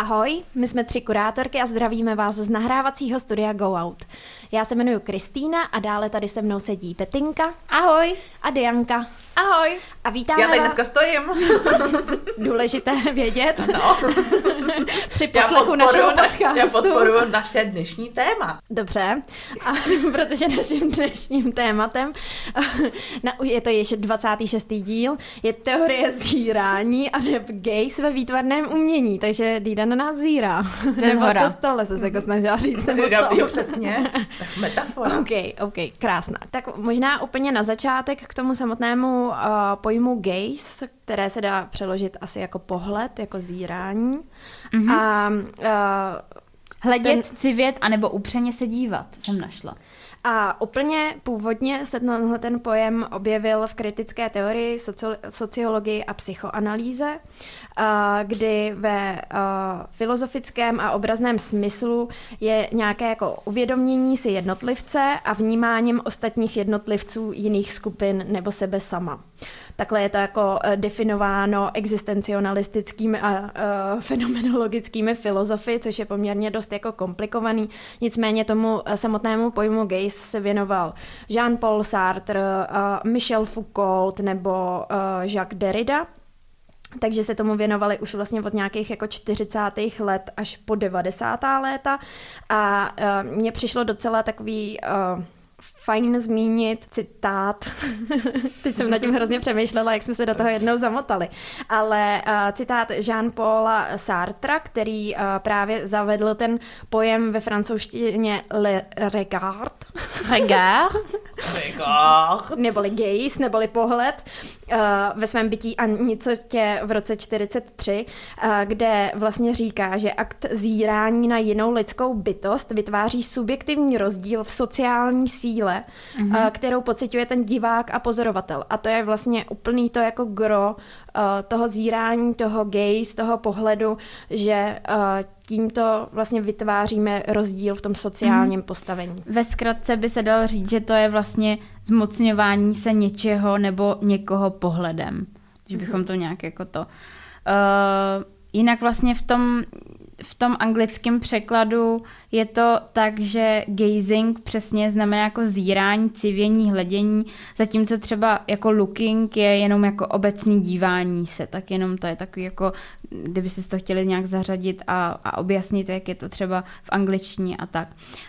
Ahoj, my jsme tři kurátorky a zdravíme vás z nahrávacího studia Go Out. Já se jmenuji Kristýna a dále tady se mnou sedí Petinka. Ahoj. A Dianka. Ahoj. A vítáme Já tady dneska stojím. Důležité vědět. No. Při poslechu našeho podcastu. Já podporuji naše dnešní téma. Dobře, a protože naším dnešním tématem na, je to ještě 26. díl, je teorie zírání a neb gays ve výtvarném umění, takže Dýda na nás zírá. Nebo hora. to stole se jako snažila říct, nebo Já- co? Jo, přesně. Tak metafora. OK, OK, krásná. Tak možná úplně na začátek k tomu samotnému uh, pojmu gaze, které se dá přeložit asi jako pohled, jako zírání. Mm-hmm. A uh, Hledět, Ten... civět, anebo upřeně se dívat, jsem našla. A úplně původně se tenhle ten pojem objevil v kritické teorii, socio- sociologii a psychoanalýze, a kdy ve a, filozofickém a obrazném smyslu je nějaké jako uvědomění si jednotlivce a vnímáním ostatních jednotlivců jiných skupin nebo sebe sama. Takhle je to jako eh, definováno existencionalistickými a uh, fenomenologickými filozofy, což je poměrně dost jako komplikovaný. Nicméně tomu eh, samotnému pojmu gaze se věnoval Jean-Paul Sartre, uh, Michel Foucault nebo uh, Jacques Derrida. Takže se tomu věnovali už vlastně od nějakých jako 40. let až po 90. léta a uh, mně přišlo docela takový uh, fajn zmínit citát. Teď jsem nad tím hrozně přemýšlela, jak jsme se do toho jednou zamotali. Ale uh, citát Jean-Paula Sartra, který uh, právě zavedl ten pojem ve francouzštině le regard, Regard. Regard. neboli gaze, neboli pohled uh, ve svém bytí a něco tě v roce 43, uh, kde vlastně říká, že akt zírání na jinou lidskou bytost vytváří subjektivní rozdíl v sociální síle, mm-hmm. uh, kterou pociťuje ten divák a pozorovatel. A to je vlastně úplný to jako gro uh, toho zírání, toho gaze, toho pohledu, že uh, tímto vlastně vytváříme rozdíl v tom sociálním mm-hmm. postavení. Ve zkratce by se dalo říct, že to je vlastně zmocňování se něčeho nebo někoho pohledem. Když bychom to nějak jako to... Uh, jinak vlastně v tom, v tom anglickém překladu je to tak, že gazing přesně znamená jako zírání, civění, hledění, zatímco třeba jako looking je jenom jako obecný dívání se, tak jenom to je takový jako, kdyby si to chtěli nějak zařadit a, a objasnit, jak je to třeba v angličtině a tak.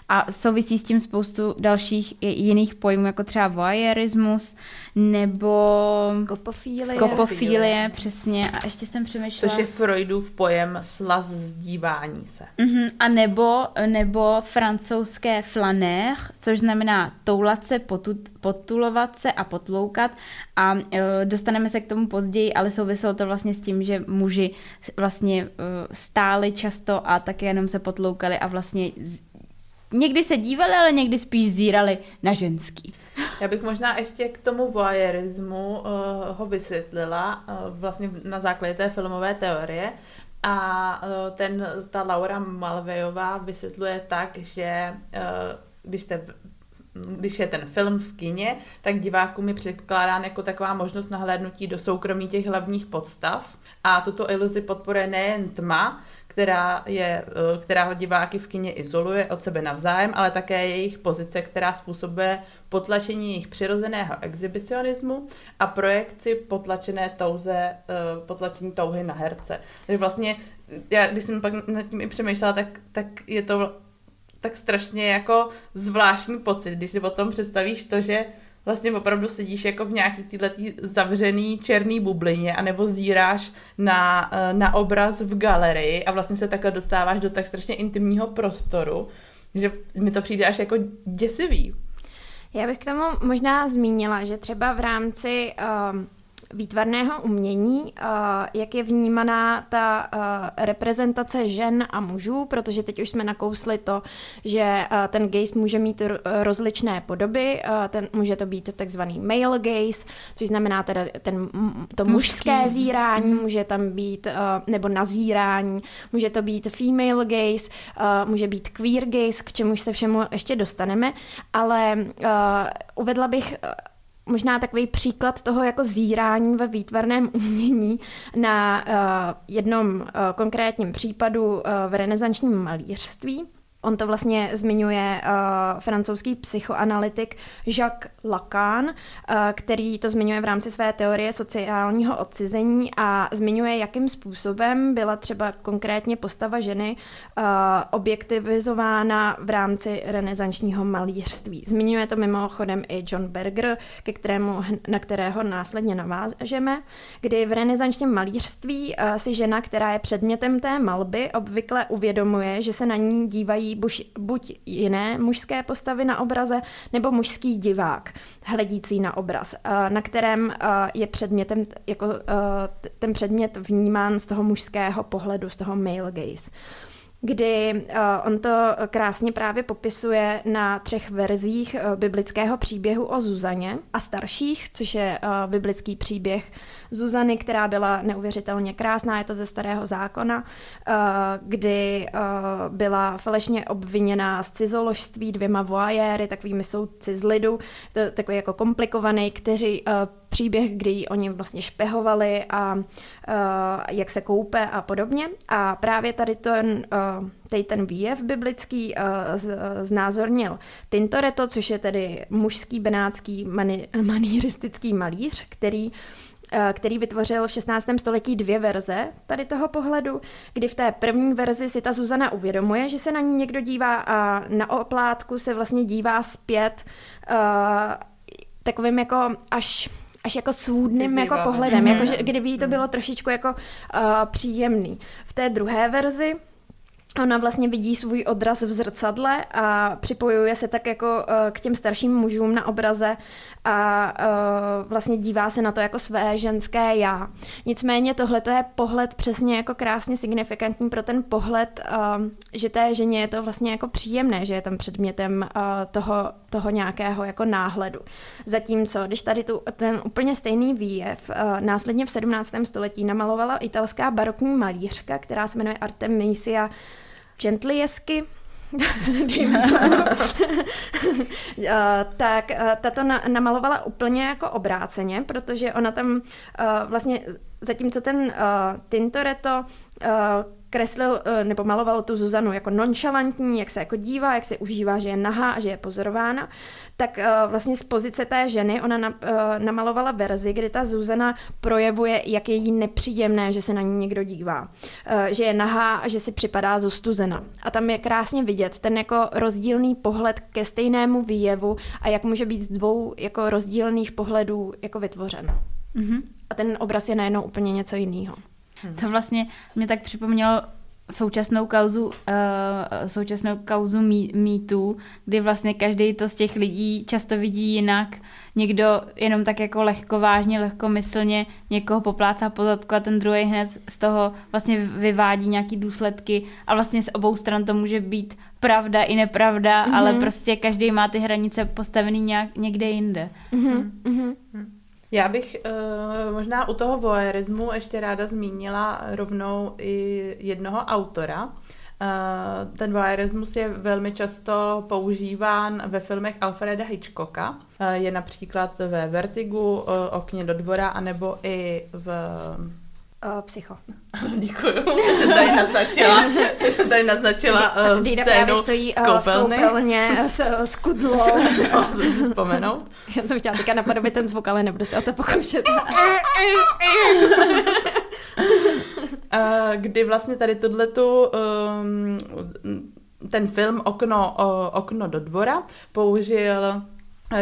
A souvisí s tím spoustu dalších jiných pojmů, jako třeba voyeurismus nebo Skopofílie. skopofilie, přesně. A ještě jsem přemýšlela. Což je Freudův pojem slaz zdívání se. Mhm, a nebo, nebo francouzské flanér, což znamená toulat se, potut, potulovat se a potloukat a e, dostaneme se k tomu později, ale souviselo to vlastně s tím, že muži vlastně e, stáli často a také jenom se potloukali a vlastně z, někdy se dívali, ale někdy spíš zírali na ženský. Já bych možná ještě k tomu voyeurismu uh, ho vysvětlila uh, vlastně na základě té filmové teorie. A uh, ten, ta Laura Malvejová vysvětluje tak, že uh, když, te, když je ten film v kině, tak divákům je předkládán jako taková možnost nahlédnutí do soukromí těch hlavních podstav. A tuto iluzi podporuje nejen tma, která, je, eh, která diváky v kině izoluje od sebe navzájem, ale také jejich pozice, která způsobuje potlačení jejich přirozeného exhibicionismu a projekci potlačené touze, eh, potlačení touhy na herce. Takže vlastně, já když jsem pak nad tím i přemýšlela, tak, tak je to tak strašně jako zvláštní pocit, když si potom představíš to, že vlastně opravdu sedíš jako v nějaký tyhle zavřený černý bublině anebo zíráš na, eh, na obraz v galerii a vlastně se takhle dostáváš do tak strašně intimního prostoru, že mi to přijde až jako děsivý. Já bych k tomu možná zmínila, že třeba v rámci um, výtvarného umění, uh, jak je vnímaná ta uh, reprezentace žen a mužů, protože teď už jsme nakousli to, že uh, ten gaze může mít ro- rozličné podoby, ten, může to být takzvaný male gaze, což znamená teda ten, to mužské zírání, může tam být, nebo nazírání, může to být female gaze, může být queer gaze, k čemuž se všemu ještě dostaneme, ale uvedla bych možná takový příklad toho jako zírání ve výtvarném umění na uh, jednom uh, konkrétním případu uh, v renesančním malířství. On to vlastně zmiňuje uh, francouzský psychoanalytik Jacques Lacan, uh, který to zmiňuje v rámci své teorie sociálního odcizení a zmiňuje, jakým způsobem byla třeba konkrétně postava ženy uh, objektivizována v rámci renesančního malířství. Zmiňuje to mimochodem i John Berger, ke kterému, na kterého následně navážeme, kdy v renesančním malířství uh, si žena, která je předmětem té malby, obvykle uvědomuje, že se na ní dívají buď, buď jiné mužské postavy na obraze, nebo mužský divák hledící na obraz, eh, na kterém eh, je předmětem, jako eh, ten předmět vnímán z toho mužského pohledu, z toho male gaze kdy uh, on to krásně právě popisuje na třech verzích uh, biblického příběhu o Zuzaně a starších, což je uh, biblický příběh Zuzany, která byla neuvěřitelně krásná, je to ze starého zákona, kdy byla falešně obviněná z cizoložství dvěma voajery, takovými soudci z lidu, to takový jako komplikovaný, kteří příběh, kdy oni vlastně špehovali a uh, jak se koupe a podobně. A právě tady ten, uh, tady ten výjev biblický uh, z, znázornil Tintoretto, což je tedy mužský benátský mani, manieristický malíř, který který vytvořil v 16. století dvě verze tady toho pohledu, kdy v té první verzi si ta Zuzana uvědomuje, že se na ní někdo dívá a na oplátku se vlastně dívá zpět uh, takovým jako až až jako svůdným jako pohledem, mm-hmm. jako že kdyby to bylo trošičku jako uh, příjemný. V té druhé verzi Ona vlastně vidí svůj odraz v zrcadle a připojuje se tak jako uh, k těm starším mužům na obraze a uh, vlastně dívá se na to jako své ženské já. Nicméně tohle to je pohled přesně jako krásně signifikantní pro ten pohled, uh, že té ženě je to vlastně jako příjemné, že je tam předmětem toho, toho nějakého jako náhledu. Zatímco, když tady tu ten úplně stejný výjev následně v 17. století namalovala italská barokní malířka, která se jmenuje Artemisia Gentliesky, dejme tomu, uh, tak uh, tato na, namalovala úplně jako obráceně, protože ona tam uh, vlastně, zatímco ten Tintoretto kreslil nebo maloval tu Zuzanu jako nonchalantní, jak se jako dívá, jak se užívá, že je nahá a že je pozorována, tak uh, vlastně z pozice té ženy ona na, uh, namalovala verzi, kdy ta Zuzana projevuje, jak je jí nepříjemné, že se na ní někdo dívá. Že je nahá a že si připadá zostuzena. A tam je krásně vidět ten jako rozdílný pohled ke stejnému výjevu a jak může být z dvou jako rozdílných pohledů jako vytvořen. Mm-hmm. A ten obraz je najednou úplně něco jiného. To vlastně mě tak připomnělo současnou kauzu, uh, současnou kauzu mýtů, kdy vlastně každý to z těch lidí často vidí jinak. Někdo jenom tak jako lehko vážně, lehkomyslně někoho poplácá po zadku a ten druhý hned z toho vlastně vyvádí nějaký důsledky a vlastně z obou stran to může být pravda i nepravda, mm-hmm. ale prostě každý má ty hranice postavený nějak, někde jinde. Mm-hmm. Mm-hmm. Já bych uh, možná u toho voyeurismu ještě ráda zmínila rovnou i jednoho autora. Uh, ten voyeurismus je velmi často používán ve filmech Alfreda Hitchcocka. Uh, je například ve Vertigu, uh, Okně do dvora, anebo i v Uh, psycho. Děkuju. Tady naznačila, tady naznačila uh, Dýda právě stojí uh, v koupelně s, s kudlou. Si vzpomenout. Já jsem chtěla teďka napodobit ten zvuk, ale nebudu se o to pokoušet. kdy vlastně tady tu um, ten film Okno, Okno do dvora použil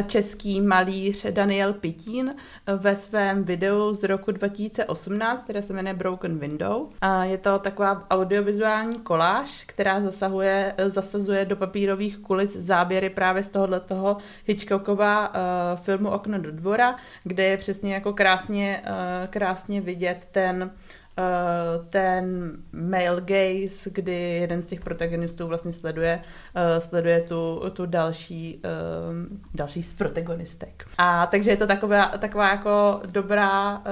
český malíř Daniel Pitín ve svém videu z roku 2018, které se jmenuje Broken Window. Je to taková audiovizuální koláž, která zasahuje, zasazuje do papírových kulis záběry právě z tohohle toho Hitchcockova uh, filmu Okno do dvora, kde je přesně jako krásně, krásně vidět ten Eh, ten male gaze, kdy jeden z těch protagonistů vlastně sleduje, uh, sleduje tu, tu další, uh, další z protagonistek. A takže je to taková, taková jako dobrá, uh,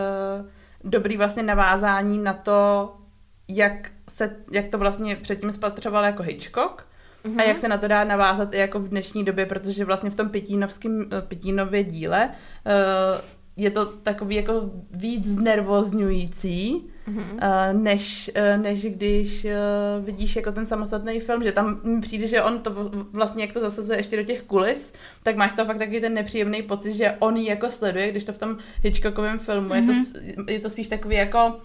dobrý vlastně navázání na to, jak, se, jak to vlastně předtím spatřoval jako Hitchcock, Mm-hmm. A jak se na to dá navázat i jako v dnešní době, protože vlastně v tom Pitínovském, Pitínově díle uh, je to takový jako víc znervozňující, mm-hmm. uh, než, uh, než když uh, vidíš jako ten samostatný film, že tam přijde, že on to vlastně jak to zasazuje ještě do těch kulis, tak máš to fakt taky ten nepříjemný pocit, že on ji jako sleduje, když to v tom Hitchcockovém filmu mm-hmm. je, to, mhm. je to spíš takový jako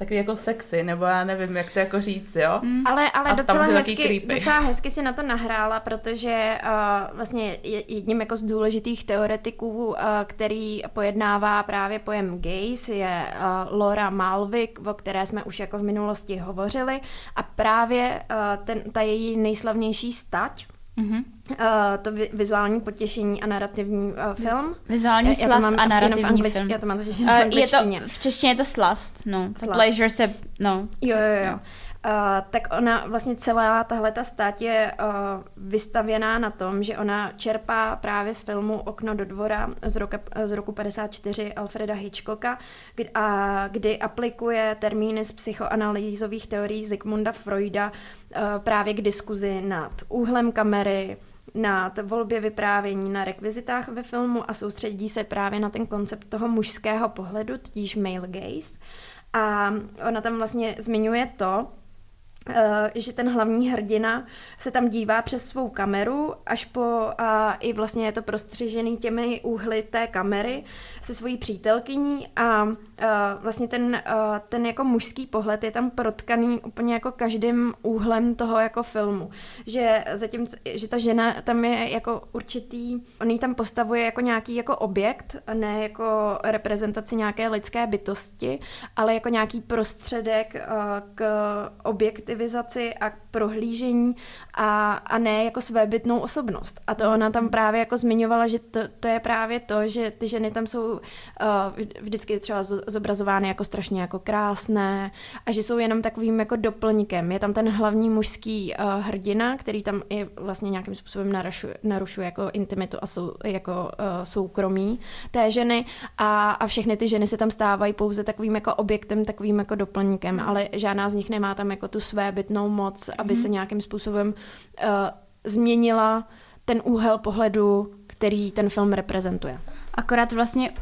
takový jako sexy, nebo já nevím, jak to jako říct, jo. Mm. Ale, ale docela, hezky, docela hezky si na to nahrála, protože uh, vlastně jedním jako z důležitých teoretiků, uh, který pojednává právě pojem gays, je uh, Laura Malvik, o které jsme už jako v minulosti hovořili a právě uh, ten, ta její nejslavnější stať, Mm-hmm. Uh, to vizuální potěšení a narrativní uh, film. Vizuální já, slast a narrativní anglič, film. Já to mám totiž uh, v je to, V češtině je to slast, no. Slast. Pleasure se, no. Jo, jo, jo. Uh, tak ona vlastně celá tahle ta stát je uh, vystavěná na tom, že ona čerpá právě z filmu Okno do dvora z, roku, z roku 54 Alfreda Hitchcocka, kdy, a, kdy aplikuje termíny z psychoanalýzových teorií Zygmunda Freuda uh, právě k diskuzi nad úhlem kamery, nad volbě vyprávění, na rekvizitách ve filmu a soustředí se právě na ten koncept toho mužského pohledu, tudíž male gaze. A ona tam vlastně zmiňuje to, že ten hlavní hrdina se tam dívá přes svou kameru, až po, a i vlastně je to prostřižený těmi úhly té kamery se svojí přítelkyní a, eh, vlastně ten, eh, ten jako mužský pohled je tam protkaný úplně jako každým úhlem toho jako filmu. Že zatím, že ta žena tam je jako určitý, on ji tam postavuje jako nějaký jako objekt, ne jako reprezentaci nějaké lidské bytosti, ale jako nějaký prostředek k objektu objektivizaci a prohlížení a, a ne jako svébytnou osobnost. A to ona tam právě jako zmiňovala, že to, to je právě to, že ty ženy tam jsou uh, vždycky třeba zobrazovány jako strašně jako krásné a že jsou jenom takovým jako doplňkem. Je tam ten hlavní mužský uh, hrdina, který tam i vlastně nějakým způsobem narušuje, narušuje jako intimitu a sou, jako uh, soukromí té ženy a, a všechny ty ženy se tam stávají pouze takovým jako objektem, takovým jako doplňkem, ale žádná z nich nemá tam jako tu své bytnou moc, aby se mhm. nějakým způsobem uh, změnila ten úhel pohledu, který ten film reprezentuje. Akorát vlastně uh,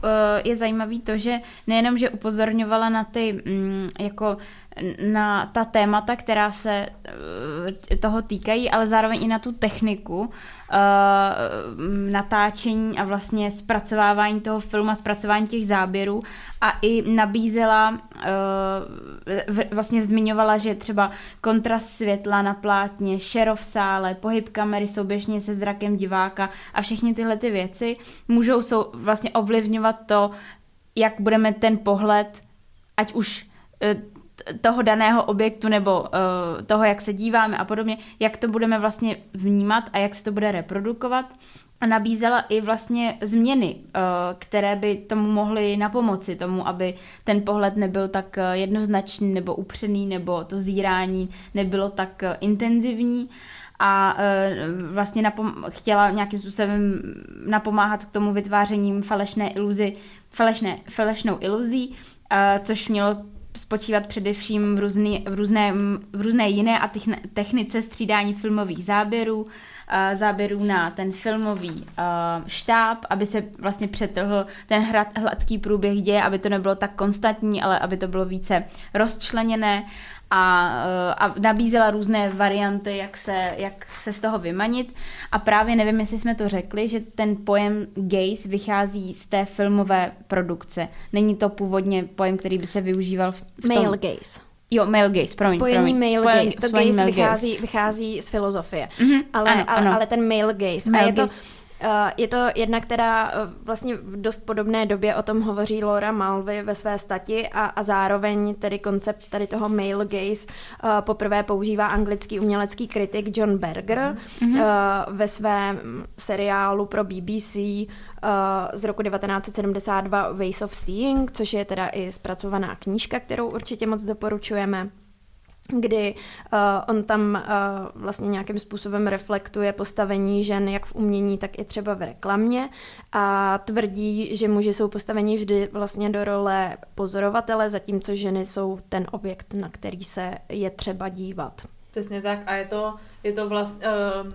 je zajímavý to, že nejenom, že upozorňovala na ty um, jako na ta témata, která se uh, toho týkají, ale zároveň i na tu techniku uh, natáčení a vlastně zpracovávání toho filmu a zpracování těch záběrů. A i nabízela, vlastně zmiňovala, že třeba kontrast světla na plátně, šero v sále, pohyb kamery souběžně se zrakem diváka a všechny tyhle ty věci můžou sou, vlastně ovlivňovat to, jak budeme ten pohled, ať už toho daného objektu nebo uh, toho, jak se díváme a podobně, jak to budeme vlastně vnímat a jak se to bude reprodukovat. A nabízela i vlastně změny, uh, které by tomu mohly na pomoci, tomu, aby ten pohled nebyl tak jednoznačný nebo upřený, nebo to zírání nebylo tak intenzivní a uh, vlastně napom- chtěla nějakým způsobem napomáhat k tomu vytvářením falešné iluzi, falešné, falešnou iluzí, uh, což mělo spočívat především v, různý, v, různé, v různé jiné a technice střídání filmových záběrů, záběrů na ten filmový štáb, aby se vlastně přetrhl ten hladký průběh děje, aby to nebylo tak konstantní, ale aby to bylo více rozčleněné a, a nabízela různé varianty, jak se, jak se z toho vymanit. A právě nevím, jestli jsme to řekli, že ten pojem gaze vychází z té filmové produkce. Není to původně pojem, který by se využíval v, v tom... Male gaze. Jo, male gaze, promiň. Spojení promiň. male Spojení, gaze. To gaze vychází, gaze. vychází z filozofie. Mm-hmm, ale, ano, ale, ano. ale ten male gaze. Male a je gaze. to Eh, je to jedna, která eh, vlastně v dost podobné době o tom hovoří Laura Malvy ve své stati a, a zároveň tedy koncept tady toho male gaze uh, poprvé používá anglický umělecký kritik John Berger mm-hmm. ve svém seriálu pro BBC z roku 1972 Ways of Seeing, což je teda i zpracovaná knížka, kterou určitě moc doporučujeme kdy uh, on tam uh, vlastně nějakým způsobem reflektuje postavení žen jak v umění, tak i třeba v reklamě a tvrdí, že muži jsou postaveni vždy vlastně do role pozorovatele, zatímco ženy jsou ten objekt, na který se je třeba dívat. Přesně tak a je to, je to vlastně, uh,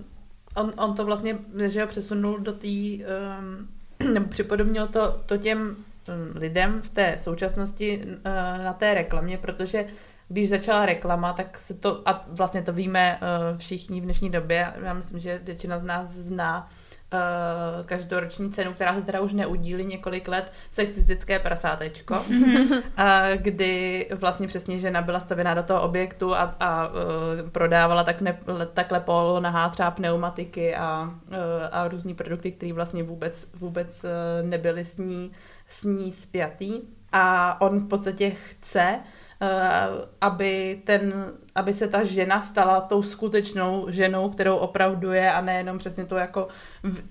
on, on to vlastně, že ho přesunul do té, um, nebo připodobnil to, to těm um, lidem v té současnosti uh, na té reklamě, protože když začala reklama, tak se to, a vlastně to víme uh, všichni v dnešní době, já myslím, že většina z nás zná uh, každoroční cenu, která se teda už neudílí několik let, sexistické prasátečko, uh, kdy vlastně přesně žena byla stavěná do toho objektu a, a prodávala tak ne, takhle polo nahá třeba pneumatiky a, a různý produkty, které vlastně vůbec, vůbec nebyly s ní, s ní spjatý. A on v podstatě chce, uh, aby ten aby se ta žena stala tou skutečnou ženou, kterou opravdu je a nejenom přesně to jako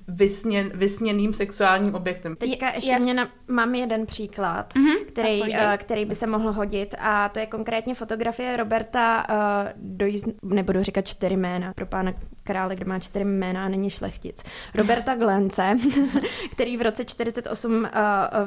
vysně, vysněným sexuálním objektem. Teďka ještě yes. mě na, mám jeden příklad, mm-hmm. který, uh, který by se mohl hodit a to je konkrétně fotografie Roberta uh, Doiz, nebudu říkat čtyři jména, pro pána krále, kdo má čtyři jména a není šlechtic. Roberta Glence, který v roce 48 uh,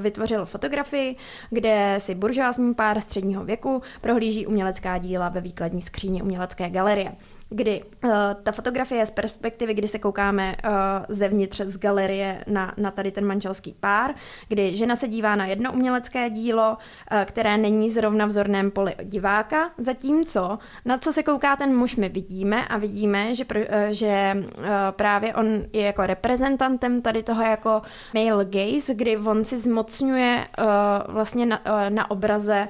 vytvořil fotografii, kde si buržoázní pár středního věku prohlíží umělecká díla ve výkladní skříně umělecké galerie kdy uh, ta fotografie z perspektivy, kdy se koukáme uh, zevnitř z galerie na, na tady ten manželský pár, kdy žena se dívá na jedno umělecké dílo, uh, které není zrovna v zorném poli diváka, zatímco na co se kouká ten muž my vidíme a vidíme, že, uh, že uh, právě on je jako reprezentantem tady toho jako male gaze, kdy on si zmocňuje uh, vlastně na, uh, na obraze,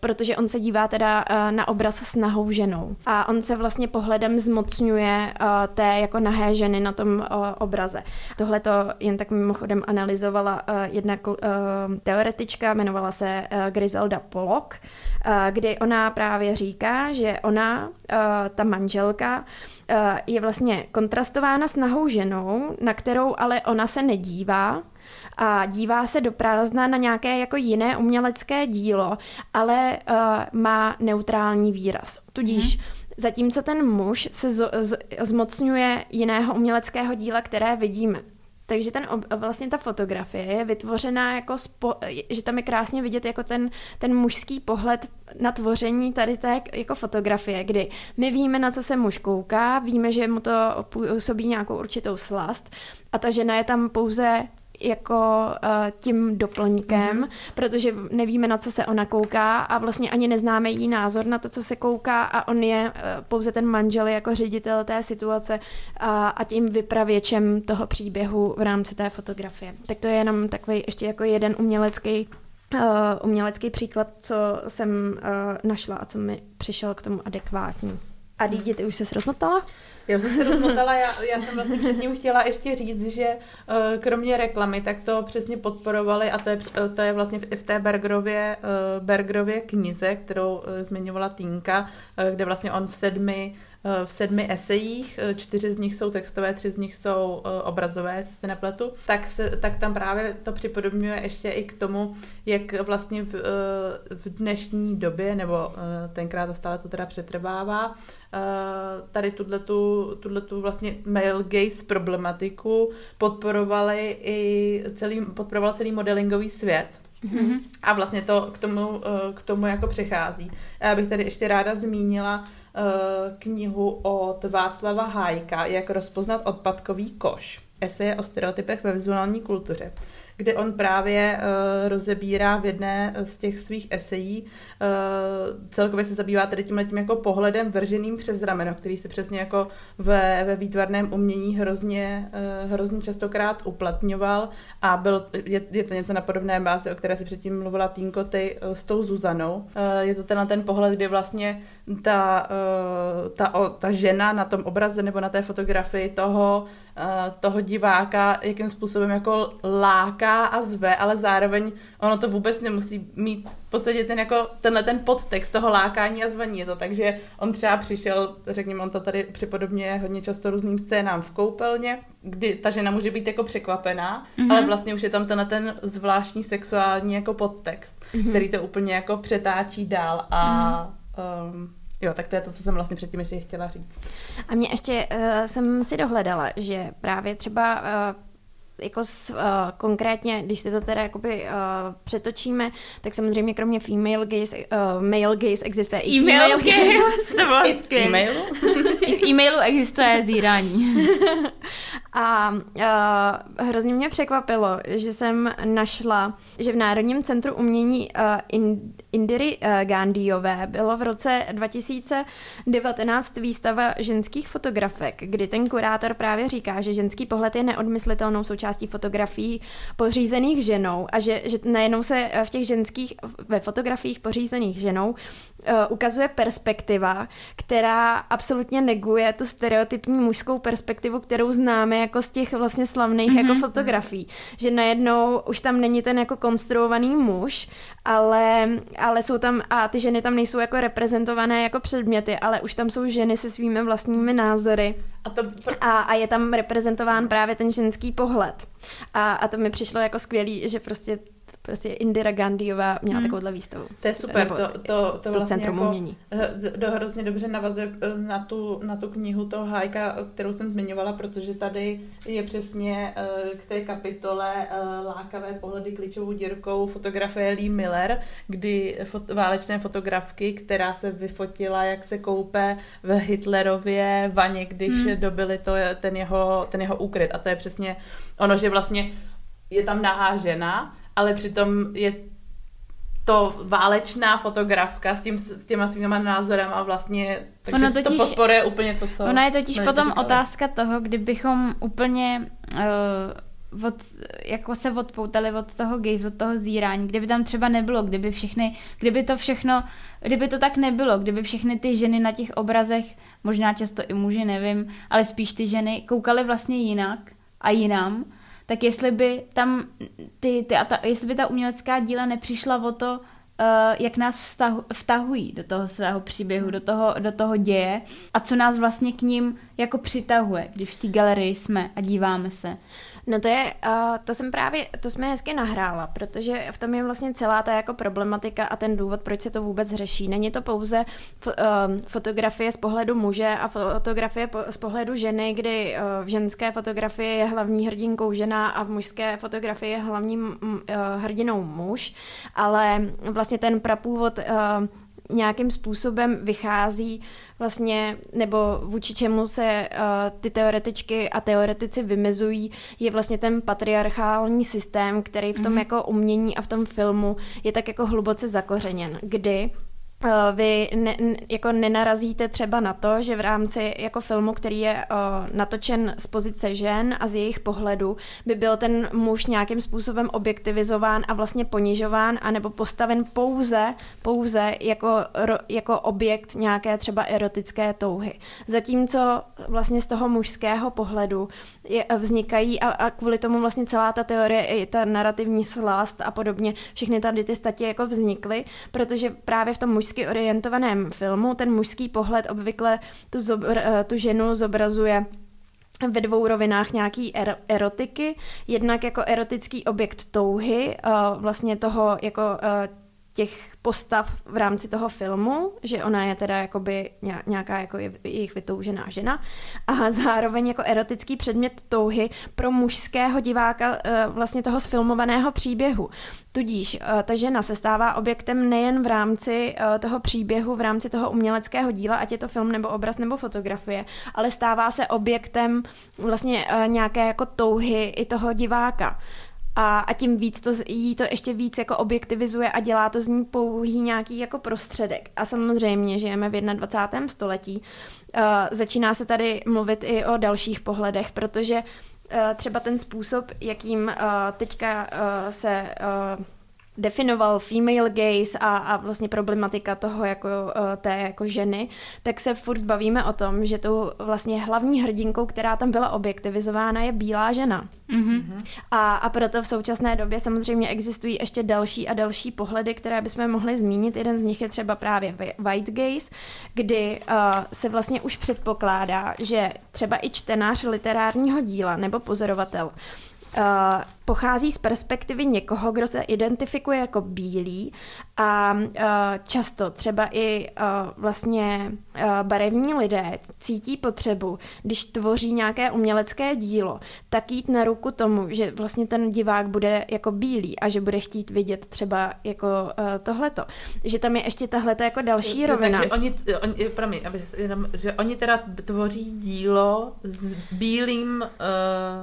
protože on se dívá teda uh, na obraz s nahou ženou a on se vlastně pohledem zmocňuje uh, té jako nahé ženy na tom obraze. Tohle to jen tak mimochodem analyzovala jedna teoretička, jmenovala se Griselda Pollock, kdy ona právě říká, že ona, ta manželka, je vlastně kontrastována s nahou ženou, na kterou ale ona se nedívá, a dívá se do prázdna na nějaké jako jiné umělecké dílo, ale uh, má neutrální výraz. Tudíž hmm zatímco ten muž se z, z, zmocňuje jiného uměleckého díla, které vidíme. Takže ten, vlastně ta fotografie je vytvořená jako, spo, že tam je krásně vidět jako ten, ten mužský pohled na tvoření tady té jako fotografie, kdy my víme, na co se muž kouká, víme, že mu to působí nějakou určitou slast a ta žena je tam pouze jako uh, tím doplňkem, mm-hmm. protože nevíme, na co se ona kouká a vlastně ani neznáme její názor na to, co se kouká a on je uh, pouze ten manžel jako ředitel té situace a, a tím vypravěčem toho příběhu v rámci té fotografie. Tak to je jenom takový ještě jako jeden umělecký Uh, umělecký příklad, co jsem uh, našla a co mi přišel k tomu adekvátní. A dítě, ty už se rozmotala? Já jsem se rozmotala, já, já jsem vlastně předtím chtěla ještě říct, že uh, kromě reklamy, tak to přesně podporovali a to je, uh, to je vlastně v, té Bergerově, uh, Bergerově knize, kterou zmiňovala Týnka, kde vlastně on v sedmi Eh, v sedmi esejích, eh, čtyři z nich jsou textové, tři z nich jsou eh, obrazové, jestli se nepletu, tak, se, tak tam právě to připodobňuje ještě i k tomu, jak vlastně v, v dnešní době, nebo tenkrát a stále to teda přetrvává, tady tuto vlastně male gaze problematiku podporovali i celý, podporoval celý modelingový svět. Mm-hmm. A vlastně to k tomu, k tomu jako přechází. Já bych tady ještě ráda zmínila Eh, knihu od Václava Hájka, jak rozpoznat odpadkový koš. Eseje o stereotypech ve vizuální kultuře kde on právě uh, rozebírá v jedné z těch svých esejí, uh, celkově se zabývá tedy tím letím jako pohledem vrženým přes rameno, který se přesně jako ve, ve výtvarném umění hrozně, uh, hrozně častokrát uplatňoval a byl, je, je to něco na podobné bázi, o které si předtím mluvila Týnko, ty uh, s tou Zuzanou. Uh, je to ten ten pohled, kdy vlastně ta, uh, ta, ta žena na tom obraze nebo na té fotografii toho, uh, toho diváka, jakým způsobem jako láká láká a zve, ale zároveň ono to vůbec nemusí mít v podstatě ten jako, tenhle ten podtext toho lákání a zvaní je to, takže on třeba přišel, řekněme, on to tady připodobně hodně často různým scénám v koupelně, kdy ta žena může být jako překvapená, mm-hmm. ale vlastně už je tam tenhle ten zvláštní sexuální jako podtext, mm-hmm. který to úplně jako přetáčí dál a mm-hmm. um, Jo, tak to je to, co jsem vlastně předtím ještě chtěla říct. A mě ještě uh, jsem si dohledala, že právě třeba uh, jako s, uh, konkrétně, když si to teda jakoby uh, přetočíme, tak samozřejmě kromě female gaze, uh, male gaze existuje i female gaze. to bylo? I v e-mailu existuje zírání. A uh, hrozně mě překvapilo, že jsem našla, že v Národním centru umění uh, in, Indiry uh, Gandhiové bylo v roce 2019 výstava ženských fotografek, kdy ten kurátor právě říká, že ženský pohled je neodmyslitelnou součástí fotografií pořízených ženou a že, že najednou se v těch ženských, ve fotografiích pořízených ženou ukazuje perspektiva, která absolutně neguje tu stereotypní mužskou perspektivu, kterou známe jako z těch vlastně slavných mm-hmm. jako fotografií. Že najednou už tam není ten jako konstruovaný muž, ale, ale jsou tam, a ty ženy tam nejsou jako reprezentované jako předměty, ale už tam jsou ženy se svými vlastními názory. A, to... a, a je tam reprezentován právě ten ženský pohled. A, a to mi přišlo jako skvělý, že prostě prostě Indira Gandhiová měla hmm. takovouhle výstavu. To je super, Nebo, to, to, to, to vlastně centrum jako, umění. Do hrozně dobře navazuje eh, na tu, na tu knihu toho Hajka, kterou jsem zmiňovala, protože tady je přesně eh, k té kapitole eh, Lákavé pohledy klíčovou dírkou fotografie Lee Miller, kdy fot, válečné fotografky, která se vyfotila, jak se koupe v Hitlerově vaně, když hmm. dobili to, ten, jeho, ten jeho úkryt. A to je přesně ono, že vlastně je tam nahá žena, ale přitom je to válečná fotografka s, tím, s těma svýma názorem a vlastně takže ono totiž, to podporuje úplně to, co... Ona je totiž potom říkali. otázka toho, kdybychom úplně uh, od, jako se odpoutali od toho gaze, od toho zírání, kdyby tam třeba nebylo, kdyby všechny, kdyby to všechno, kdyby to tak nebylo, kdyby všechny ty ženy na těch obrazech, možná často i muži, nevím, ale spíš ty ženy koukaly vlastně jinak a jinam, tak jestli by tam ty, ty a ta, jestli by ta umělecká díla nepřišla o to, uh, jak nás vztahu, vtahují do toho svého příběhu, do toho, do toho děje a co nás vlastně k ním jako přitahuje, když v té galerii jsme a díváme se. No to je, uh, to jsem právě, to jsme hezky nahrála, protože v tom je vlastně celá ta jako problematika a ten důvod, proč se to vůbec řeší. Není to pouze f, uh, fotografie z pohledu muže a fotografie po, z pohledu ženy, kdy uh, v ženské fotografii je hlavní hrdinkou žena a v mužské fotografii je hlavním uh, hrdinou muž, ale vlastně ten prapůvod uh, nějakým způsobem vychází vlastně, nebo vůči čemu se uh, ty teoretičky a teoretici vymezují, je vlastně ten patriarchální systém, který v tom mm-hmm. jako umění a v tom filmu je tak jako hluboce zakořeněn, kdy vy ne, jako nenarazíte třeba na to, že v rámci jako filmu, který je uh, natočen z pozice žen a z jejich pohledu, by byl ten muž nějakým způsobem objektivizován a vlastně ponižován, anebo postaven pouze, pouze jako, jako objekt nějaké třeba erotické touhy. Zatímco vlastně z toho mužského pohledu je, vznikají a, a kvůli tomu vlastně celá ta teorie, i ta narrativní slast a podobně, všechny tady ty statě jako vznikly, protože právě v tom mužském mužsky orientovaném filmu. Ten mužský pohled obvykle tu, zobr, eh, tu ženu zobrazuje ve dvou rovinách nějaký er- erotiky, jednak jako erotický objekt touhy, uh, vlastně toho jako uh, těch postav v rámci toho filmu, že ona je teda jakoby nějaká jako jejich vytoužená žena a zároveň jako erotický předmět touhy pro mužského diváka eh, vlastně toho sfilmovaného příběhu. Tudíž eh, ta žena se stává objektem nejen v rámci eh, toho příběhu, v rámci toho uměleckého díla, ať je to film nebo obraz nebo fotografie, ale stává se objektem vlastně nějaké jako touhy i toho diváka a, a tím víc to, jí to ještě víc jako objektivizuje a dělá to z ní pouhý nějaký jako prostředek. A samozřejmě žijeme v 21. století. Uh, začíná se tady mluvit i o dalších pohledech, protože uh, třeba ten způsob, jakým uh, teďka uh, se uh, definoval female gaze a, a vlastně problematika toho jako uh, té jako ženy, tak se furt bavíme o tom, že tou vlastně hlavní hrdinkou, která tam byla objektivizována, je bílá žena. Mm-hmm. A, a proto v současné době samozřejmě existují ještě další a další pohledy, které bychom mohli zmínit. Jeden z nich je třeba právě white gaze, kdy uh, se vlastně už předpokládá, že třeba i čtenář literárního díla nebo pozorovatel uh, pochází z perspektivy někoho, kdo se identifikuje jako bílý a uh, často třeba i uh, vlastně uh, barevní lidé cítí potřebu, když tvoří nějaké umělecké dílo, tak jít na ruku tomu, že vlastně ten divák bude jako bílý a že bude chtít vidět třeba jako uh, tohleto. Že tam je ještě tahle jako další rovina. Takže oni, oni, promiň, aby, jenom, že oni teda tvoří dílo s bílým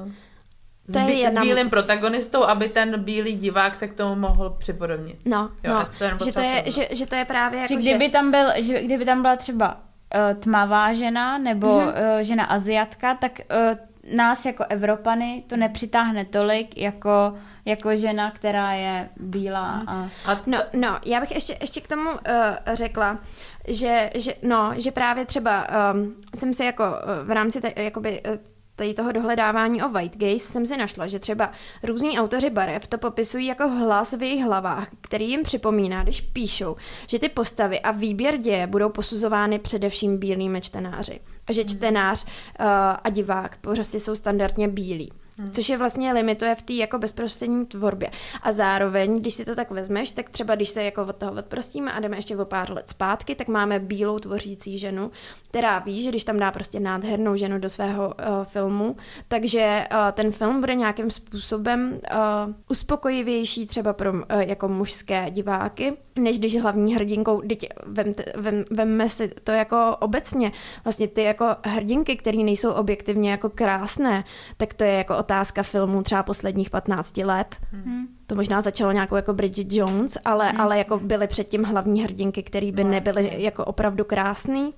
uh to je jedna... s bílým protagonistou, aby ten bílý divák se k tomu mohl připodobnit. No, jo, no. To že, to je, že, že to je právě jako, že kdyby, že... Tam byl, že kdyby tam byla třeba uh, tmavá žena nebo mm-hmm. uh, žena aziatka, tak uh, nás jako Evropany to nepřitáhne tolik jako, jako žena, která je bílá. Mhm. A... A to... no, no, já bych ještě, ještě k tomu uh, řekla, že, že, no, že právě třeba um, jsem si jako uh, v rámci te, jakoby, uh, tady toho dohledávání o white gaze jsem si našla, že třeba různí autoři barev to popisují jako hlas v jejich hlavách, který jim připomíná, když píšou, že ty postavy a výběr děje budou posuzovány především bílými čtenáři. A že čtenář uh, a divák prostě jsou standardně bílí. Hmm. Což je vlastně limituje v té jako bezprostřední tvorbě. A zároveň, když si to tak vezmeš, tak třeba když se jako od toho odprostíme a jdeme ještě o pár let zpátky, tak máme bílou tvořící ženu, která ví, že když tam dá prostě nádhernou ženu do svého uh, filmu, takže uh, ten film bude nějakým způsobem uh, uspokojivější třeba pro uh, jako mužské diváky, než když hlavní hrdinkou, teď vem, vem, si to jako obecně, vlastně ty jako hrdinky, které nejsou objektivně jako krásné, tak to je jako otázka filmů třeba posledních 15 let. Hmm. To možná začalo nějakou jako Bridget Jones, ale, hmm. ale jako byly předtím hlavní hrdinky, které by no, nebyly jako opravdu krásný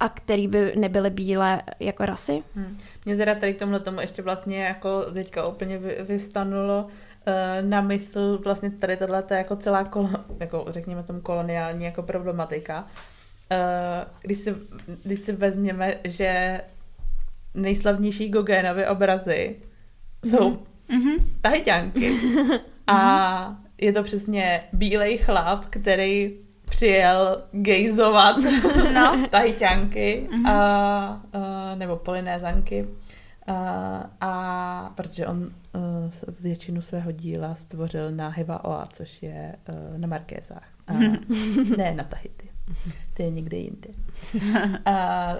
a který by nebyly bílé jako rasy. Hmm. Mě teda tady k tomuhle tomu ještě vlastně jako teďka úplně vystanulo eh, na mysl vlastně tady tohle jako celá kolo, jako řekněme tomu koloniální jako problematika. Eh, když si, když si vezměme, že nejslavnější Gogénovy obrazy jsou mm-hmm. tahiťanky. A je to přesně bílej chlap, který přijel gejzovat no. tahiťanky mm-hmm. a, a, nebo polinézanky. A, a protože on uh, většinu svého díla stvořil na Hiva což je uh, na Markézách. A, ne na Tahiti to je někde jinde. a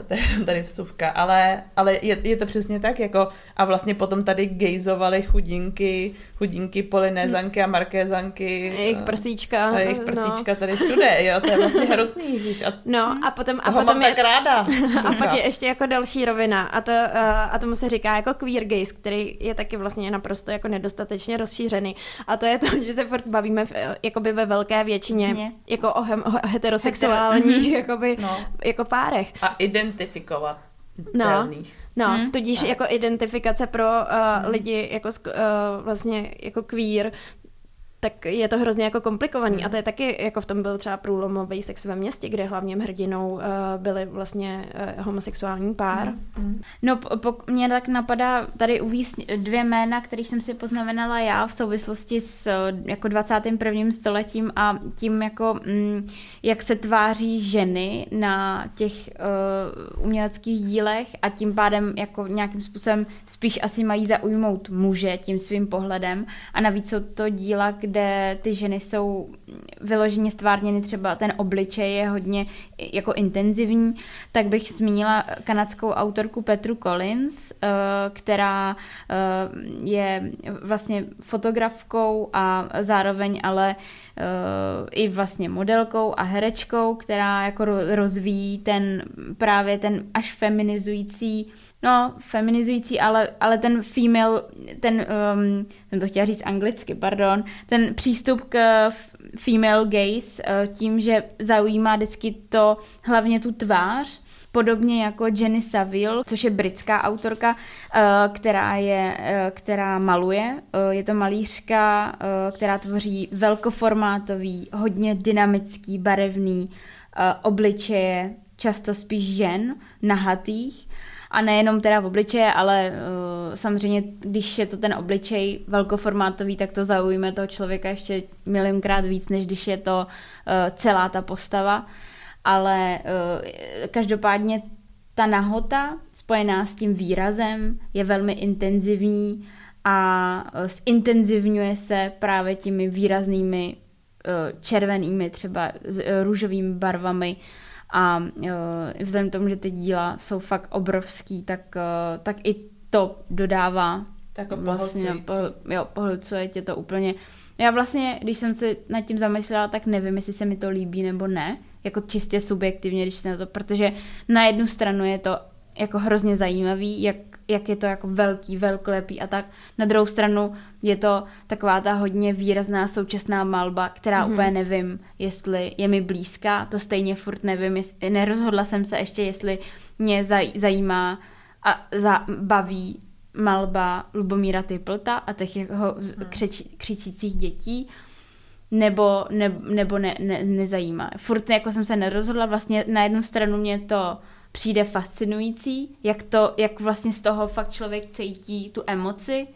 tady vsuvka, ale, ale je, je, to přesně tak, jako a vlastně potom tady gejzovali chudinky, chudinky polinézanky a markézanky. Jejich prsíčka. A jejich no. prsíčka no. tady všude, jo, to je vlastně hrozný. A no a potom, a potom je, tak ráda. A pak je ještě jako další rovina a, to, a tomu se říká jako queer gaze, který je taky vlastně naprosto jako nedostatečně rozšířený a to je to, že se furt bavíme v, jakoby ve velké většině Přesně. jako o, hem, o heterosexuálních jakoby, no. jako párech. A identifikovat No, no hmm. tudíž jako identifikace pro uh, hmm. lidi jako uh, vlastně jako queer, tak je to hrozně jako komplikovaný mm. a to je taky, jako v tom byl třeba průlomový sex ve městě, kde hlavním hrdinou uh, byli vlastně uh, homosexuální pár. Mm. No, po, mě tak napadá tady uvíct dvě jména, které jsem si poznamenala já v souvislosti s jako 21. stoletím a tím jako, mm, jak se tváří ženy na těch uh, uměleckých dílech a tím pádem jako nějakým způsobem spíš asi mají zaujmout muže tím svým pohledem a navíc jsou to díla, kde ty ženy jsou vyloženě stvárněny, třeba ten obličej je hodně jako intenzivní, tak bych zmínila kanadskou autorku Petru Collins, eh, která eh, je vlastně fotografkou a zároveň ale eh, i vlastně modelkou a herečkou, která jako rozvíjí ten právě ten až feminizující no, feminizující, ale, ale ten female, ten, um, jsem to chtěla říct anglicky, pardon, ten přístup k female gaze uh, tím, že zaujímá vždycky to, hlavně tu tvář, podobně jako Jenny Saville, což je britská autorka, uh, která, je, uh, která maluje. Je to malířka, která tvoří velkoformátový, hodně dynamický, barevný obličeje, často spíš žen, nahatých a nejenom teda v obličeje, ale uh, samozřejmě, když je to ten obličej velkoformátový, tak to zaujme toho člověka ještě milionkrát víc, než když je to uh, celá ta postava. Ale uh, každopádně ta nahota spojená s tím výrazem je velmi intenzivní a zintenzivňuje se právě těmi výraznými červenými, třeba růžovými barvami a vzhledem k tomu, že ty díla jsou fakt obrovský, tak, tak i to dodává tak vlastně, po, jo, pohlcuje tě to úplně. Já vlastně, když jsem se nad tím zamyslela, tak nevím, jestli se mi to líbí nebo ne, jako čistě subjektivně, když se na to, protože na jednu stranu je to jako hrozně zajímavý, jak, jak je to jako velký, velkolepý a tak. Na druhou stranu je to taková ta hodně výrazná současná malba, která mm-hmm. úplně nevím, jestli je mi blízká, to stejně furt nevím, jestli, nerozhodla jsem se ještě, jestli mě zaj, zajímá a za, baví malba Lubomíra Typlta a těch jeho hmm. křič, křičících dětí, nebo, ne, nebo ne, ne, nezajímá. Furt jako jsem se nerozhodla, vlastně na jednu stranu mě to přijde fascinující, jak to, jak vlastně z toho fakt člověk cítí tu emoci,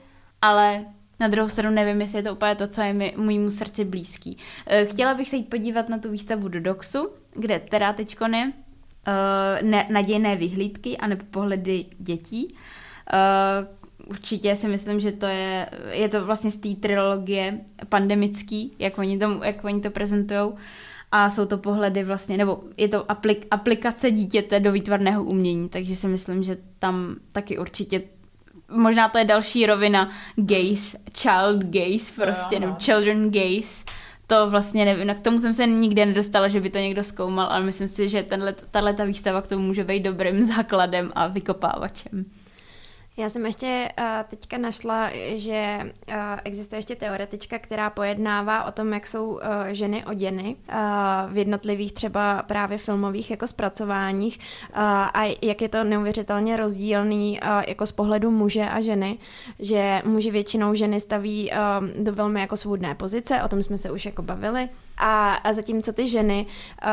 ale na druhou stranu nevím, jestli je to úplně to, co je mi, můjmu srdci blízký. Eh, chtěla bych se jít podívat na tu výstavu do Doxu, kde teda teďko ne, uh, ne, nadějné vyhlídky anebo pohledy dětí. Uh, určitě si myslím, že to je, je to vlastně z té trilogie pandemický, jak oni to, jak oni to prezentujou a jsou to pohledy vlastně, nebo je to aplik, aplikace dítěte do výtvarného umění, takže si myslím, že tam taky určitě možná to je další rovina gaze, child gaze prostě, nebo children gaze, to vlastně nevím, k tomu jsem se nikdy nedostala, že by to někdo zkoumal, ale myslím si, že tahle ta výstava k tomu může být dobrým základem a vykopávačem. Já jsem ještě uh, teďka našla, že uh, existuje ještě teoretička, která pojednává o tom, jak jsou uh, ženy oděny v jednotlivých třeba právě filmových jako zpracováních a jak je to neuvěřitelně rozdílný jako z pohledu muže a ženy, že muži většinou ženy staví do velmi jako svůdné pozice, o tom jsme se už jako bavili, a, a zatímco ty ženy uh,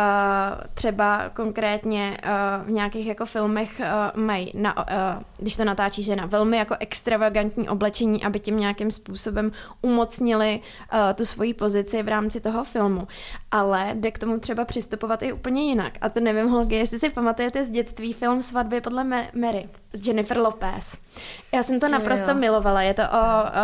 třeba konkrétně uh, v nějakých jako filmech uh, mají, na, uh, když to natáčí žena, velmi jako extravagantní oblečení, aby tím nějakým způsobem umocnili uh, tu svoji pozici v rámci toho filmu. Ale jde k tomu třeba přistupovat i úplně jinak. A to nevím, Holgy, jestli si pamatujete z dětství film Svatby podle Mary s Jennifer Lopez. Já jsem to Ty naprosto jo. milovala. Je to o,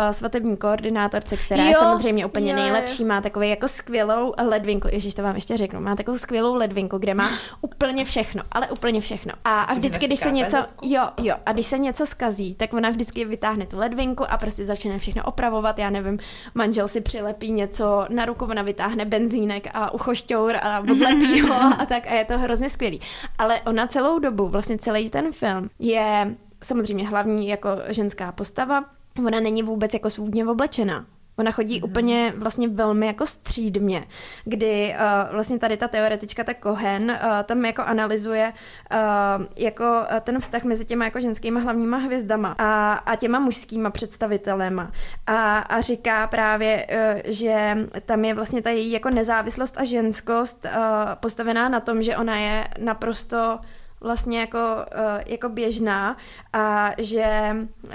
o svatební koordinátorce, která jo, je samozřejmě úplně jo, nejlepší. Má takový jako skvělou ledvinku. Ježíš, to vám ještě řeknu. Má takovou skvělou ledvinku, kde má úplně všechno, ale úplně všechno. A, a vždycky, když se něco, jo, jo, a když se něco skazí, tak ona vždycky vytáhne tu ledvinku a prostě začne všechno opravovat. Já nevím, manžel si přilepí něco na ruku, ona vytáhne benzínek a uchošťour a oblepí ho a tak a je to hrozně skvělý. Ale ona celou dobu, vlastně celý ten film je samozřejmě hlavní jako ženská postava, ona není vůbec jako svůdně oblečená. Ona chodí mm. úplně vlastně velmi jako střídmě, kdy uh, vlastně tady ta teoretička, ta Cohen, uh, tam jako analyzuje uh, jako ten vztah mezi těma jako ženskýma hlavníma hvězdama a, a těma mužskýma představitelema a, a říká právě, uh, že tam je vlastně ta její jako nezávislost a ženskost uh, postavená na tom, že ona je naprosto vlastně jako, uh, jako běžná a že, uh,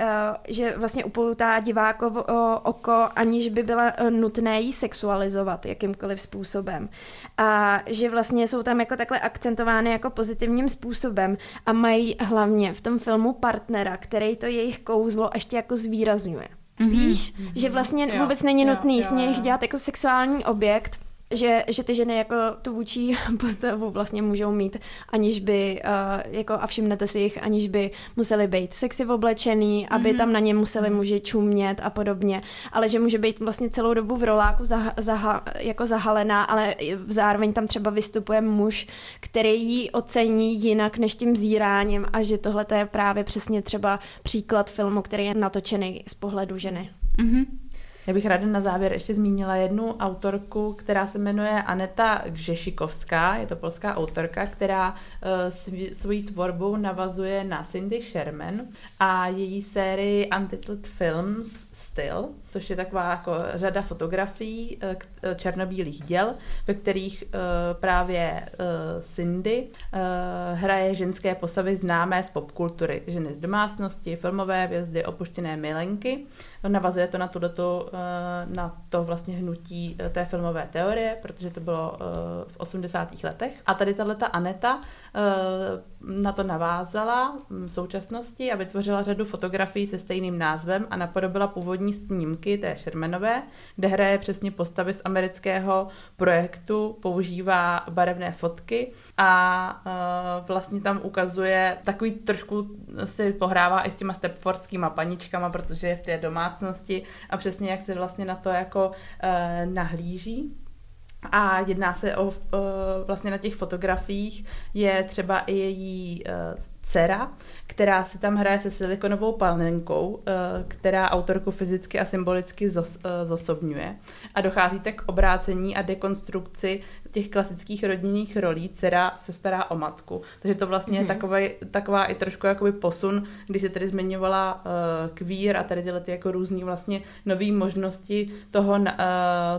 že vlastně upoutá divákovo oko, aniž by byla nutné jí sexualizovat jakýmkoliv způsobem. A že vlastně jsou tam jako takhle akcentovány jako pozitivním způsobem a mají hlavně v tom filmu partnera, který to jejich kouzlo ještě jako zvýrazňuje. Mm-hmm. Víš, mm-hmm. že vlastně jo, vůbec není nutný jo, z nich dělat jako sexuální objekt, že, že ty ženy jako tu vůči postavu vlastně můžou mít, aniž by, uh, jako a všimnete si jich, aniž by museli být sexy oblečený, aby mm-hmm. tam na ně museli mhm. muži čumět a podobně, ale že může být vlastně celou dobu v roláku zaha, zaha, jako zahalená, ale zároveň tam třeba vystupuje muž, který ji ocení jinak než tím zíráním a že tohle je právě přesně třeba příklad filmu, který je natočený z pohledu ženy. Mm-hmm. Já bych ráda na závěr ještě zmínila jednu autorku, která se jmenuje Aneta Gřešikovská, je to polská autorka, která uh, svojí tvorbou navazuje na Cindy Sherman a její sérii Untitled Films styl, což je taková jako řada fotografií eh, eh, černobílých děl, ve kterých eh, právě Cindy hraje ženské postavy známé z popkultury. Ženy z domácnosti, filmové hvězdy, opuštěné milenky. Navazuje to na tuto na to vlastně hnutí té filmové teorie, protože to bylo v 80. letech. A tady tato Aneta na to navázala v současnosti a vytvořila řadu fotografií se stejným názvem a napodobila původní snímky té Shermanové, kde hraje přesně postavy z amerického projektu, používá barevné fotky a uh, vlastně tam ukazuje takový trošku si pohrává i s těma stepfordskýma paničkama, protože je v té domácnosti a přesně jak se vlastně na to jako uh, nahlíží. A jedná se o, uh, vlastně na těch fotografiích je třeba i její dcera, která si tam hraje se silikonovou panenkou, eh, která autorku fyzicky a symbolicky zos, eh, zosobňuje. A dochází tak k obrácení a dekonstrukci těch klasických rodinných rolí. Dcera se stará o matku. Takže to vlastně mm-hmm. je mhm. takový, taková i trošku jakoby posun, když se tedy zmiňovala uh, kvír a tady tyhle ty jako různý vlastně nové možnosti toho, uh,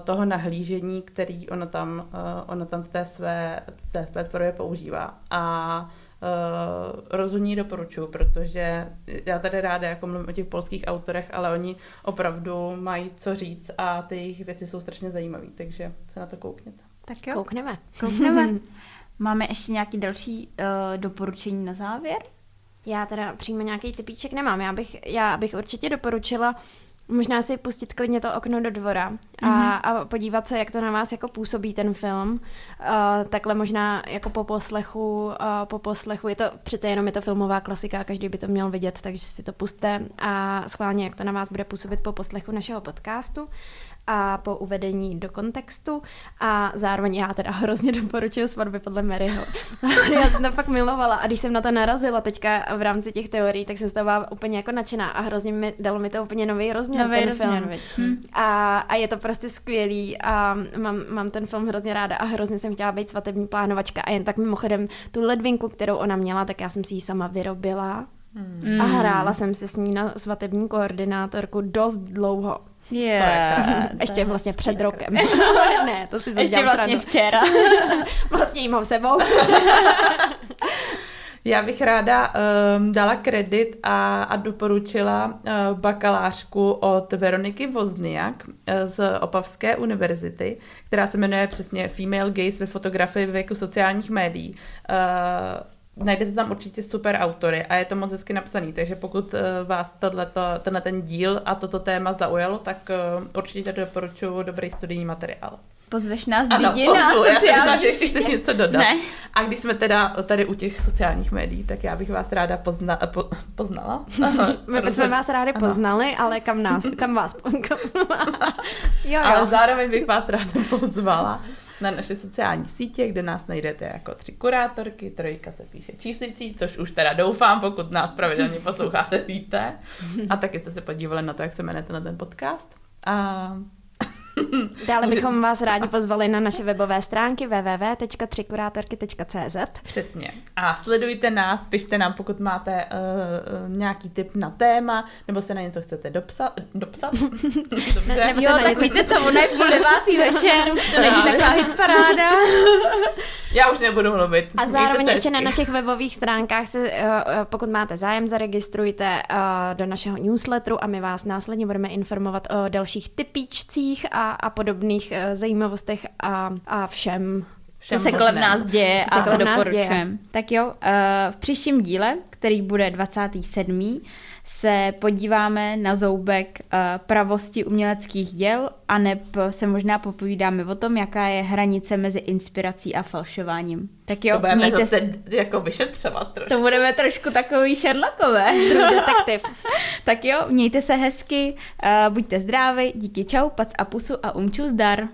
toho nahlížení, který ona tam, uh, ona tam v té své, v té své tvorbě používá. A uh, rozhodně doporučuji, protože já tady ráda jako mluvím o těch polských autorech, ale oni opravdu mají co říct a ty jejich věci jsou strašně zajímavé, takže se na to koukněte. Tak jo. Koukneme. Koukneme. Máme ještě nějaký další uh, doporučení na závěr? Já teda přímo nějaký typíček nemám. Já bych, já bych určitě doporučila Možná si pustit klidně to okno do dvora a, mm-hmm. a podívat se, jak to na vás jako působí ten film. Uh, takhle možná jako po poslechu, uh, po poslechu, je to přece jenom je to filmová klasika, každý by to měl vidět, takže si to puste a schválně, jak to na vás bude působit po poslechu našeho podcastu a po uvedení do kontextu a zároveň já teda hrozně doporučuji svatby podle Maryho. já jsem to fakt milovala a když jsem na to narazila teďka v rámci těch teorií, tak jsem z toho byla úplně jako nadšená a hrozně mi, dalo mi to úplně nový rozměr nový ten rozměr, film. Hm. A, a je to prostě skvělý a mám, mám ten film hrozně ráda a hrozně jsem chtěla být svatební plánovačka a jen tak mimochodem tu ledvinku, kterou ona měla, tak já jsem si ji sama vyrobila. Hmm. A hrála jsem se s ní na svatební koordinátorku dost dlouho. Yeah, Ještě vlastně před rokem. ne, to si Ještě vlastně sranu. včera. vlastně jí mám sebou. Já bych ráda um, dala kredit a, a doporučila uh, bakalářku od Veroniky Vozniak uh, z Opavské univerzity, která se jmenuje přesně Female Gaze ve fotografii ve věku sociálních médií. Uh, Najdete tam určitě super autory a je to moc hezky napsaný, takže pokud uh, vás tohleto, tenhle ten díl a toto téma zaujalo, tak uh, určitě doporučuji dobrý studijní materiál. Pozveš nás ano, lidi na sociální já jsem že chceš něco dodat. Ne. A když jsme teda tady u těch sociálních médií, tak já bych vás ráda pozna, po, poznala. My bychom vás rádi poznali, ale kam nás, kam vás, kam, jo, jo. Ale zároveň bych vás ráda pozvala na naše sociální sítě, kde nás najdete jako tři kurátorky, trojka se píše číslicí, což už teda doufám, pokud nás pravidelně posloucháte, víte. A taky jste se podívali na to, jak se jmenujete na ten podcast. A Dále bychom vás rádi pozvali na naše webové stránky www.třikurátorky.cz Přesně. A sledujte nás, pište nám, pokud máte uh, nějaký tip na téma, nebo se na něco chcete dopsat. dopsat? Dobře. Nebo jo, na tak víte co, ono je půl devátý večer, to není taková hitparáda. Já už nebudu mluvit. A zároveň ještě na našich webových stránkách se, uh, pokud máte zájem, zaregistrujte uh, do našeho newsletteru a my vás následně budeme informovat o dalších typíčcích a a, podobných uh, zajímavostech a, a všem. Co se kolem nás děje co a co doporučujeme. Tak jo, uh, v příštím díle, který bude 27 se podíváme na zoubek uh, pravosti uměleckých děl a neb se možná popovídáme o tom, jaká je hranice mezi inspirací a falšováním. Tak jo, to budeme mějte zase se... jako vyšetřovat trošku. To budeme trošku takový Sherlockové. detektiv. tak jo, mějte se hezky, uh, buďte zdraví, díky čau, pac a pusu a umču zdar.